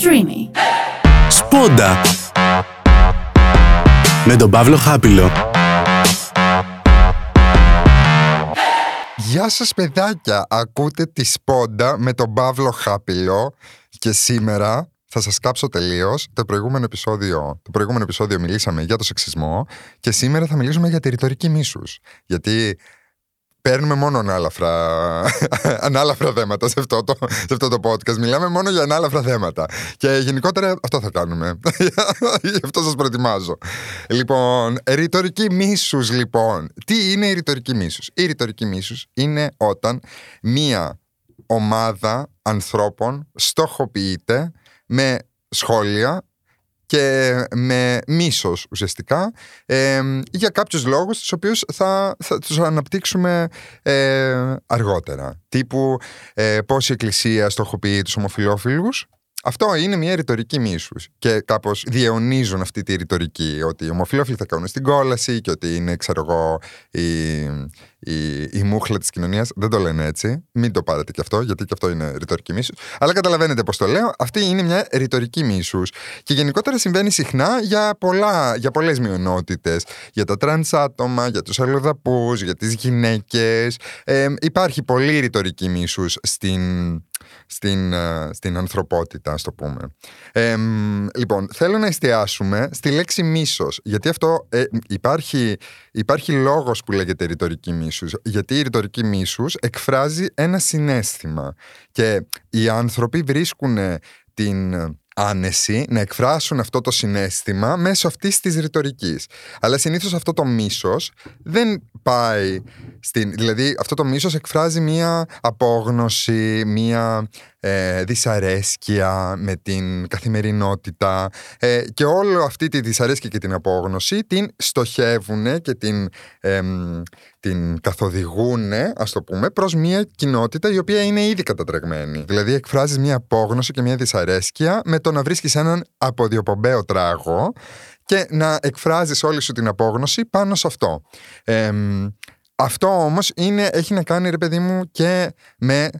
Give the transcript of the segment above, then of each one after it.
Streamy. Σπόντα με τον Παύλο Χάπιλο. Γεια σας παιδάκια, ακούτε τη Σπόντα με τον Παύλο Χάπιλο και σήμερα θα σας κάψω τελείως το προηγούμενο επεισόδιο. Το προηγούμενο επεισόδιο μιλήσαμε για το σεξισμό και σήμερα θα μιλήσουμε για τη ρητορική μίσους. Γιατί παίρνουμε μόνο ανάλαφρα, ανάλαφρα θέματα σε αυτό, το, σε αυτό το podcast. Μιλάμε μόνο για ανάλαφρα θέματα. Και γενικότερα αυτό θα κάνουμε. Γι' αυτό σας προετοιμάζω. Λοιπόν, ρητορική μίσους λοιπόν. Τι είναι η ρητορική μίσους; Η ρητορική μίσους είναι όταν μία ομάδα ανθρώπων στοχοποιείται με σχόλια και με μίσος ουσιαστικά ε, για κάποιους λόγους τους οποίους θα, θα τους αναπτύξουμε ε, αργότερα. Τύπου ε, πώς η Εκκλησία στοχοποιεί τους ομοφυλόφιλους αυτό είναι μια ρητορική μίσους. Και κάπως διαιωνίζουν αυτή τη ρητορική. Ότι οι ομοφυλόφιλοι θα καούν στην κόλαση και ότι είναι, ξέρω εγώ, η, η, η μούχλα της κοινωνίας. Δεν το λένε έτσι. Μην το πάρετε κι αυτό, γιατί κι αυτό είναι ρητορική μίσους. Αλλά καταλαβαίνετε πώς το λέω. Αυτή είναι μια ρητορική μίσους. Και γενικότερα συμβαίνει συχνά για, πολλά, για πολλές μειονότητες. Για τα τρανς άτομα, για τους αλλοδαπούς, για τις γυναίκες. Ε, υπάρχει πολύ ρητορική μίσους στην στην, ε, στην ανθρωπότητα, ας το πούμε. λοιπόν, θέλω να εστιάσουμε στη λέξη μίσος, γιατί αυτό ε, υπάρχει, υπάρχει λόγος που λέγεται ρητορική μίσους, γιατί η ρητορική μίσους εκφράζει ένα συνέστημα και οι άνθρωποι βρίσκουν την άνεση να εκφράσουν αυτό το συνέστημα μέσω αυτής της ρητορικής. Αλλά συνήθως αυτό το μίσος δεν πάει στην... Δηλαδή αυτό το μίσος εκφράζει μία απόγνωση, μία ε, δυσαρέσκεια με την καθημερινότητα ε, και όλο αυτή τη δυσαρέσκεια και την απόγνωση την στοχεύουν και την, ε, την καθοδηγούν, ας το πούμε, προς μια κοινότητα η οποία είναι ήδη κατατρεγμένη. Δηλαδή εκφράζεις μια απόγνωση και μια δυσαρέσκεια με το να βρίσκεις έναν αποδιοπομπαίο τράγο και να εκφράζεις όλη σου την απόγνωση πάνω σε αυτό. Αυτό όμως είναι, έχει να κάνει ρε παιδί μου και με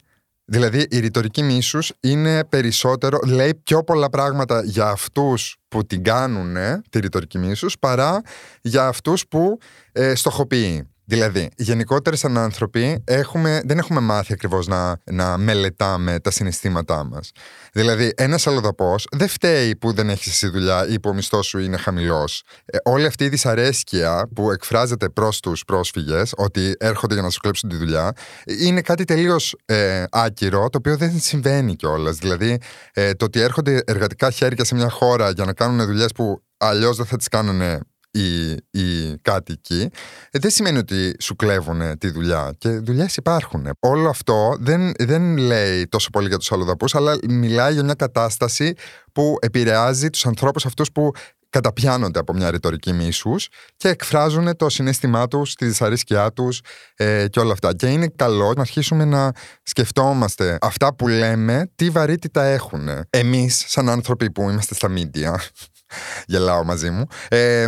Δηλαδή η ρητορική μίσους είναι περισσότερο, λέει πιο πολλά πράγματα για αυτούς που την κάνουν τη ρητορική μίσους παρά για αυτούς που ε, στοχοποιεί. Δηλαδή, γενικότερα σαν άνθρωποι έχουμε, δεν έχουμε μάθει ακριβώς να, να μελετάμε τα συναισθήματά μας. Δηλαδή, ένας αλλοδαπός δεν φταίει που δεν έχεις εσύ δουλειά ή που ο μισθός σου είναι χαμηλός. Ε, όλη αυτή η δυσαρέσκεια που εκφράζεται προς τους πρόσφυγες, ότι έρχονται για να σου κλέψουν τη δουλειά, είναι κάτι τελείως ε, άκυρο, το οποίο δεν συμβαίνει κιόλας. Δηλαδή, ε, το ότι έρχονται εργατικά χέρια σε μια χώρα για να κάνουν δουλειές που αλλιώς δεν θα τις κάνουν οι, οι κάτοικοι, ε, δεν σημαίνει ότι σου κλέβουν τη δουλειά. Και δουλειές υπάρχουν. Όλο αυτό δεν, δεν λέει τόσο πολύ για τους αλλοδαπούς, αλλά μιλάει για μια κατάσταση που επηρεάζει τους ανθρώπους αυτούς που καταπιάνονται από μια ρητορική μίσους και εκφράζουν το συνέστημά τους, τη δυσαρέσκειά τους ε, και όλα αυτά. Και είναι καλό να αρχίσουμε να σκεφτόμαστε αυτά που λέμε, τι βαρύτητα έχουν. Εμείς, σαν άνθρωποι που είμαστε στα μίντια, γελάω μαζί μου. Ε,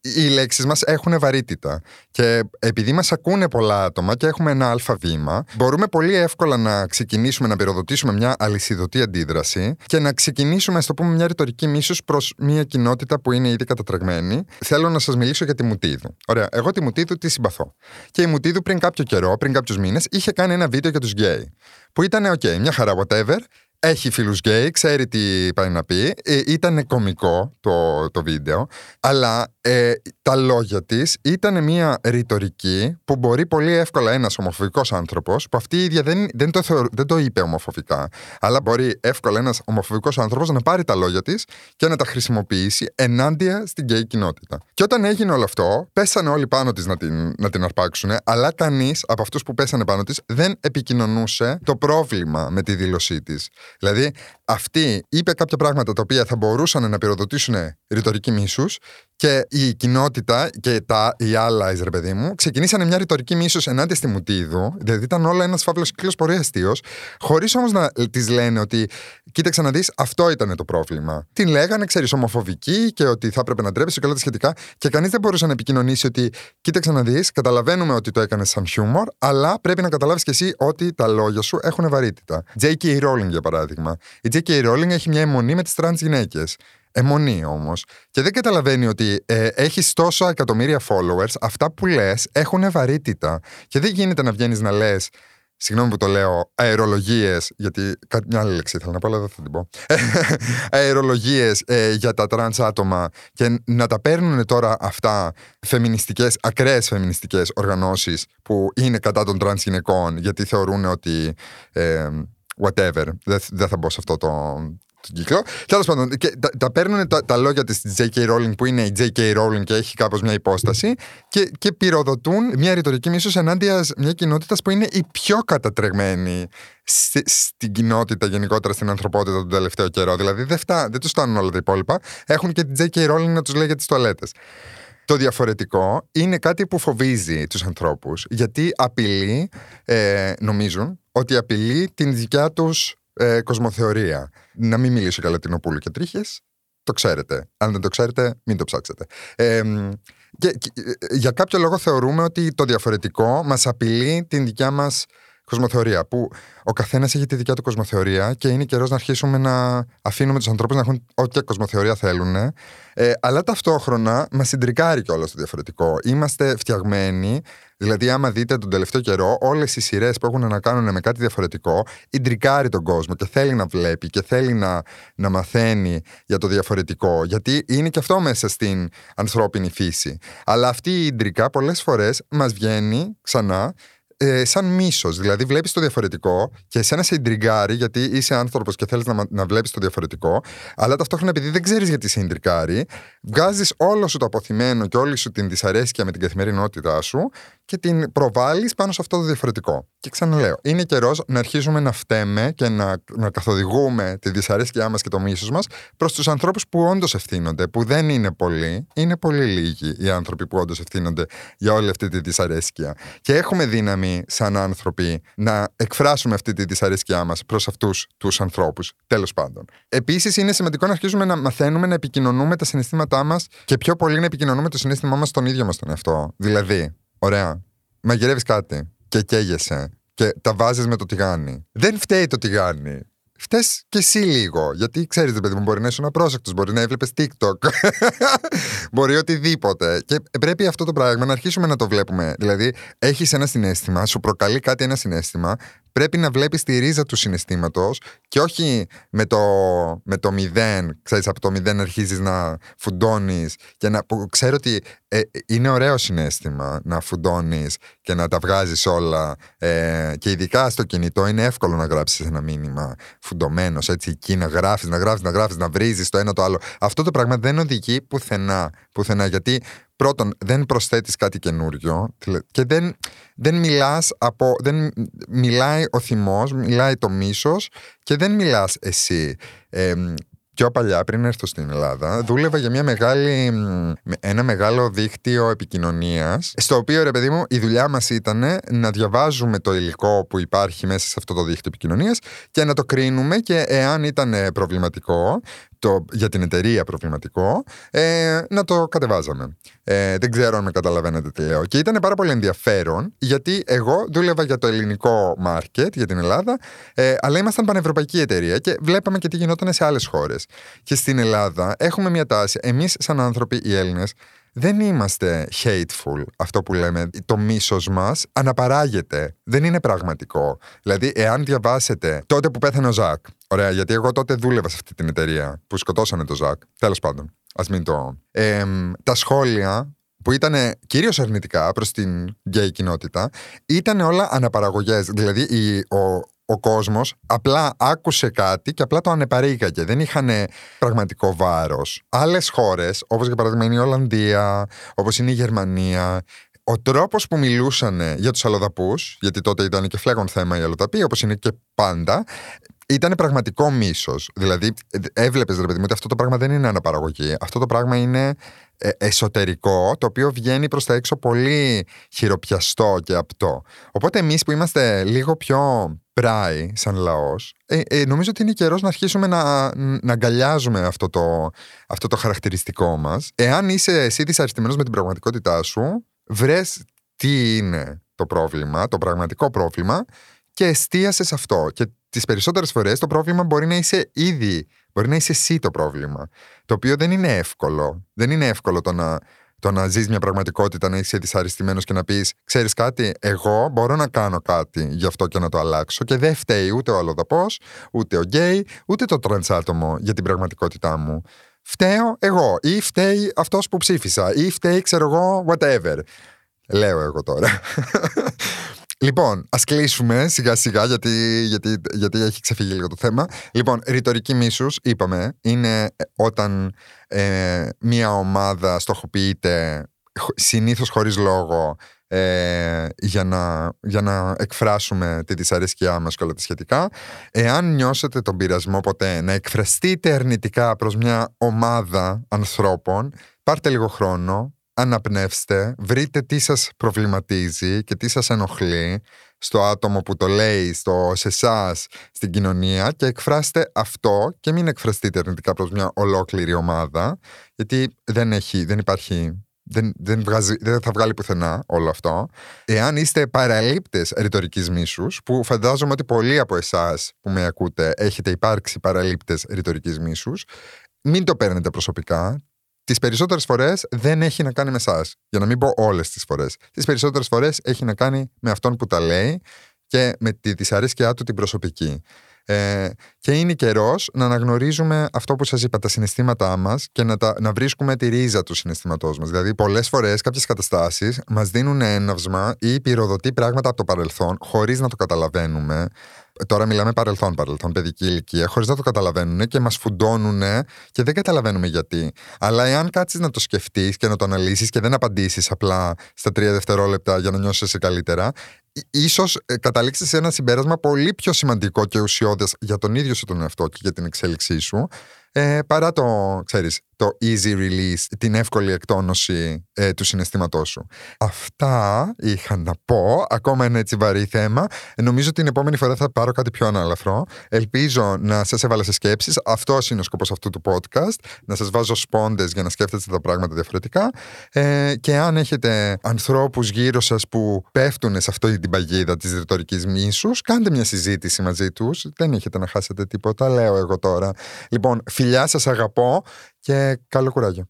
οι λέξεις μας έχουν βαρύτητα. Και επειδή μας ακούνε πολλά άτομα και έχουμε ένα αλφα βήμα, μπορούμε πολύ εύκολα να ξεκινήσουμε να πυροδοτήσουμε μια αλυσιδωτή αντίδραση και να ξεκινήσουμε, ας το πούμε, μια ρητορική μίσου προς μια κοινότητα που είναι ήδη κατατραγμένη. Θέλω να σας μιλήσω για τη Μουτίδου. Ωραία, εγώ τη Μουτίδου τη συμπαθώ. Και η Μουτίδου πριν κάποιο καιρό, πριν κάποιους μήνες, είχε κάνει ένα βίντεο για τους γκέι. Που ήταν, OK, μια χαρά, whatever. Έχει φίλους γκέι, ξέρει τι πάει να πει. Ε, ήταν κωμικό το, το βίντεο, αλλά ε, τα λόγια της ήταν μια ρητορική που μπορεί πολύ εύκολα ένας ομοφοβικός άνθρωπος, που αυτή η ίδια δεν, δεν, το δεν το είπε ομοφοβικά, αλλά μπορεί εύκολα ένας ομοφοβικός άνθρωπος να πάρει τα λόγια της και να τα χρησιμοποιήσει ενάντια στην γκέι κοινότητα. Και όταν έγινε όλο αυτό, πέσανε όλοι πάνω της να την, να την αρπάξουν, αλλά κανείς από αυτούς που πέσανε πάνω της δεν επικοινωνούσε το πρόβλημα με τη δήλωσή της. Δηλαδή, αυτή είπε κάποια πράγματα τα οποία θα μπορούσαν να πυροδοτήσουν ρητορική μίσους και η κοινότητα και τα, οι άλλα, ρε παιδί μου, ξεκινήσανε μια ρητορική μίσους ενάντια στη Μουτίδου. Δηλαδή ήταν όλα ένας φαύλος κύκλος πορείας αστείο, χωρίς όμως να τη λένε ότι κοίταξε να δεις, αυτό ήταν το πρόβλημα. Την λέγανε, ξέρεις, ομοφοβική και ότι θα έπρεπε να ντρέπεσαι και όλα τα σχετικά. Και κανείς δεν μπορούσε να επικοινωνήσει ότι, κοίταξε να δεις, καταλαβαίνουμε ότι το έκανες σαν χιούμορ, αλλά πρέπει να καταλάβεις κι εσύ ότι τα λόγια σου έχουν βαρύτητα. J.K. Rowling, για παράδειγμα. Η J.K. Rowling έχει μια εμμονή με τις τρανς γυναίκες. Εμμονή όμως. Και δεν καταλαβαίνει ότι ε, έχεις τόσα εκατομμύρια followers, αυτά που λες έχουν βαρύτητα. Και δεν γίνεται να βγαίνεις να λες, Συγγνώμη που το λέω, αερολογίες, γιατί κάτι μια άλλη λέξη ήθελα να πω, αλλά δεν θα την πω. αερολογίες ε, για τα τρανς άτομα και να τα παίρνουν τώρα αυτά φεμινιστικές, ακραίες φεμινιστικές οργανώσεις που είναι κατά των τρανς γυναικών, γιατί θεωρούν ότι. Ε, whatever. Δεν θα μπω σε αυτό το, τον κύκλο. Τέλος πάντων, και τα, τα παίρνουν τα, τα λόγια της J.K. Rowling που είναι η J.K. Rowling και έχει κάπως μια υπόσταση και, και πυροδοτούν μια ρητορική μίσος ενάντια μια κοινότητα που είναι η πιο κατατρεγμένη στην κοινότητα γενικότερα στην ανθρωπότητα τον τελευταίο καιρό. Δηλαδή δεν, φτά, δεν τους φτάνουν όλα τα υπόλοιπα. Έχουν και την J.K. Rowling να τους λέει για τις τουαλέτες. Το διαφορετικό είναι κάτι που φοβίζει τους ανθρώπους γιατί απειλεί, ε, νομίζουν, ότι απειλεί την δικιά τους ε, κοσμοθεωρία. Να μην μιλήσω καλά την Οπούλου και τρίχες. Το ξέρετε. Αν δεν το ξέρετε, μην το ψάξετε. Ε, και, και, για κάποιο λόγο θεωρούμε ότι το διαφορετικό μας απειλεί την δικιά μας κοσμοθεωρία. Που ο καθένας έχει τη δικιά του κοσμοθεωρία και είναι καιρός να αρχίσουμε να αφήνουμε τους ανθρώπους να έχουν ό,τι κοσμοθεωρία θέλουν. Ε, αλλά ταυτόχρονα μας συντρικάρει κιόλας το διαφορετικό. Είμαστε φτιαγμένοι Δηλαδή, άμα δείτε τον τελευταίο καιρό, όλες οι σειρές που έχουν να κάνουν με κάτι διαφορετικό, ιντρικάρει τον κόσμο και θέλει να βλέπει και θέλει να, να μαθαίνει για το διαφορετικό. Γιατί είναι και αυτό μέσα στην ανθρώπινη φύση. Αλλά αυτή η ιντρικά πολλές φορές μας βγαίνει ξανά ε, σαν μίσος. Δηλαδή, βλέπεις το διαφορετικό και εσένα σε ιντριγκάρει γιατί είσαι άνθρωπος και θέλεις να, να βλέπεις το διαφορετικό, αλλά ταυτόχρονα επειδή δεν ξέρεις γιατί σε ιντριγκάρει, βγάζεις όλο σου το αποθυμένο και όλη σου την δυσαρέσκεια με την καθημερινότητά σου και την προβάλλεις πάνω σε αυτό το διαφορετικό. Και ξαναλέω, είναι καιρός να αρχίσουμε να φταίμε και να, να καθοδηγούμε τη δυσαρέσκειά μας και το μίσος μας προς τους ανθρώπους που όντως ευθύνονται, που δεν είναι πολλοί, είναι πολύ λίγοι οι άνθρωποι που όντως ευθύνονται για όλη αυτή τη δυσαρέσκεια. Και έχουμε δύναμη, σαν άνθρωποι, να εκφράσουμε αυτή τη δυσαρέσκειά μας προς αυτούς τους ανθρώπους. Τέλος πάντων. Επίσης, είναι σημαντικό να αρχίσουμε να μαθαίνουμε να επικοινωνούμε τα συναισθήματά μας και πιο πολύ να επικοινωνούμε το συνέστημά μας στον ίδιο μας τον εαυτό. Δηλαδή, Ωραία. Μαγειρεύεις κάτι και καίγεσαι και τα βάζεις με το τηγάνι. Δεν φταίει το τηγάνι. Φταίει και εσύ λίγο. Γιατί ξέρεις, παιδί μου, μπορεί να είσαι απρόσεκτο, μπορεί να έβλεπες TikTok. μπορεί οτιδήποτε. Και πρέπει αυτό το πράγμα να αρχίσουμε να το βλέπουμε. Δηλαδή, έχεις ένα συνέστημα, σου προκαλεί κάτι ένα συνέστημα, πρέπει να βλέπεις τη ρίζα του συναισθήματος και όχι με το, με το μηδέν, ξέρεις, από το μηδέν αρχίζεις να φουντώνεις και να, που ξέρω ότι ε, είναι ωραίο συνέστημα να φουντώνεις και να τα βγάζεις όλα ε, και ειδικά στο κινητό είναι εύκολο να γράψεις ένα μήνυμα φουντωμένος έτσι εκεί να γράφεις, να γράφεις, να γράφεις, να βρίζεις το ένα το άλλο. Αυτό το πράγμα δεν οδηγεί πουθενά, πουθενά γιατί πρώτον δεν προσθέτεις κάτι καινούριο και δεν, δεν μιλάς από, δεν μιλάει ο θυμός, μιλάει το μίσος και δεν μιλάς εσύ. Ε, πιο παλιά, πριν έρθω στην Ελλάδα, δούλευα για μια μεγάλη, ένα μεγάλο δίκτυο επικοινωνίας. Στο οποίο, ρε παιδί μου, η δουλειά μας ήταν να διαβάζουμε το υλικό που υπάρχει μέσα σε αυτό το δίκτυο επικοινωνίας και να το κρίνουμε και εάν ήταν προβληματικό, το, για την εταιρεία προβληματικό, ε, να το κατεβάζαμε. Ε, δεν ξέρω αν με καταλαβαίνετε τι λέω. Και ήταν πάρα πολύ ενδιαφέρον, γιατί εγώ δούλευα για το ελληνικό market, για την Ελλάδα, ε, αλλά ήμασταν πανευρωπαϊκή εταιρεία και βλέπαμε και τι γινόταν σε άλλες χώρες. Και στην Ελλάδα έχουμε μια τάση, εμείς σαν άνθρωποι οι Έλληνες, δεν είμαστε hateful, αυτό που λέμε. Το μίσος μας αναπαράγεται. Δεν είναι πραγματικό. Δηλαδή, εάν διαβάσετε τότε που πέθανε ο Ζακ, ωραία, γιατί εγώ τότε δούλευα σε αυτή την εταιρεία που σκοτώσανε το Ζακ. Τέλος πάντων, ας μην το... Ε, τα σχόλια που ήταν κυρίως αρνητικά προς την γκέι κοινότητα, ήταν όλα αναπαραγωγές. Δηλαδή, η, ο, ο κόσμος απλά άκουσε κάτι και απλά το ανεπαρήγαγε. Δεν είχαν πραγματικό βάρος. Άλλες χώρες, όπως για παράδειγμα είναι η Ολλανδία, όπως είναι η Γερμανία, ο τρόπος που μιλούσαν για τους αλλοδαπού, γιατί τότε ήταν και φλέγον θέμα οι αλλοδαποί, όπως είναι και πάντα, ήταν πραγματικό μίσος. Δηλαδή, έβλεπες, ρε παιδί μου, ότι αυτό το πράγμα δεν είναι αναπαραγωγή. Αυτό το πράγμα είναι ε, εσωτερικό, το οποίο βγαίνει προς τα έξω πολύ χειροπιαστό και απτό. Οπότε εμείς που είμαστε λίγο πιο σπράει σαν λαός, ε, ε, νομίζω ότι είναι καιρός να αρχίσουμε να, να αγκαλιάζουμε αυτό το, αυτό το χαρακτηριστικό μας. Εάν είσαι εσύ δυσαρεστημένος με την πραγματικότητά σου, βρες τι είναι το πρόβλημα, το πραγματικό πρόβλημα και εστίασε σε αυτό. Και τις περισσότερες φορές το πρόβλημα μπορεί να είσαι ήδη, μπορεί να είσαι εσύ το πρόβλημα. Το οποίο δεν είναι εύκολο. Δεν είναι εύκολο το να το να ζεις μια πραγματικότητα, να είσαι δυσαρεστημένος και να πεις: Ξέρεις κάτι, εγώ μπορώ να κάνω κάτι γι' αυτό και να το αλλάξω. Και δεν φταίει ούτε ο αλλοδαπός, ούτε ο γκέι, ούτε το τρανς άτομο για την πραγματικότητά μου. Φταίω εγώ, ή φταίει αυτός που ψήφισα, ή φταίει, ξέρω εγώ, whatever. Λέω εγώ τώρα. Λοιπόν, ας κλείσουμε σιγά σιγά γιατί, γιατί, γιατί έχει ξεφύγει λίγο το θέμα. Λοιπόν, ρητορική μίσους, είπαμε, είναι ε, όταν ε, μια ομάδα στοχοποιείται συνήθως χωρίς λόγο ε, για, να, για να εκφράσουμε τη δυσαρέσκειά μας και όλα τα σχετικά. Εάν νιώσετε τον πειρασμό ποτέ να εκφραστείτε αρνητικά προς μια ομάδα ανθρώπων, πάρτε λίγο χρόνο, αναπνεύστε, βρείτε τι σας προβληματίζει και τι σας ενοχλεί στο άτομο που το λέει, στο, σε εσάς, στην κοινωνία και εκφράστε αυτό και μην εκφραστείτε αρνητικά προς μια ολόκληρη ομάδα γιατί δεν, έχει, δεν υπάρχει δεν, δεν, βγάζει, δεν θα βγάλει πουθενά όλο αυτό. Εάν είστε παραλήπτες ρητορικής μίσους, που φαντάζομαι ότι πολλοί από εσάς που με ακούτε έχετε υπάρξει παραλήπτες ρητορικής μίσους, μην το παίρνετε προσωπικά τις περισσότερες φορές δεν έχει να κάνει με εσάς. Για να μην πω όλες τις φορές. Τις περισσότερες φορές έχει να κάνει με αυτόν που τα λέει και με τη δυσαρέσκειά του την προσωπική. Ε, και είναι καιρός να αναγνωρίζουμε αυτό που σας είπα, τα συναισθήματά μας και να, τα, να βρίσκουμε τη ρίζα του συναισθήματός μας. Δηλαδή, πολλές φορές κάποιες καταστάσεις μας δίνουν έναυσμα ή πυροδοτεί πράγματα από το παρελθόν χωρίς να το καταλαβαίνουμε. Τώρα μιλάμε παρελθόν, παρελθόν, παιδική ηλικία, χωρίς να το καταλαβαίνουν και μας φουντώνουν και δεν καταλαβαίνουμε γιατί. Αλλά εάν κάτσεις να το σκεφτείς και να το αναλύσεις και δεν απαντήσεις απλά στα τρία δευτερόλεπτα για να νιώσεις καλύτερα, ίσως ε, καταλήξεις σε ένα συμπέρασμα πολύ πιο σημαντικό και ουσιώδες για τον ίδιο σου τον εαυτό και για την εξέλιξή σου, ε, παρά το, ξέρεις, το easy release, την εύκολη εκτόνωση ε, του συναισθήματός σου. Αυτά είχα να πω, ακόμα ένα έτσι βαρύ θέμα. Ε, νομίζω ότι την επόμενη φορά θα πάρω κάτι πιο ανάλαφρο. Ελπίζω να σας έβαλα σε σκέψεις. Αυτός είναι ο σκοπός αυτού του podcast, να σας βάζω σπόντες για να σκέφτεστε τα πράγματα διαφορετικά. Ε, και αν έχετε ανθρώπους γύρω σας που πέφτουν σε αυτή την παγίδα της ρητορικής μίσους, κάντε μια συζήτηση μαζί τους. Δεν έχετε να χάσετε τίποτα, λέω εγώ τώρα. Λοιπόν, φιλιά σας αγαπώ και καλό κουράγιο.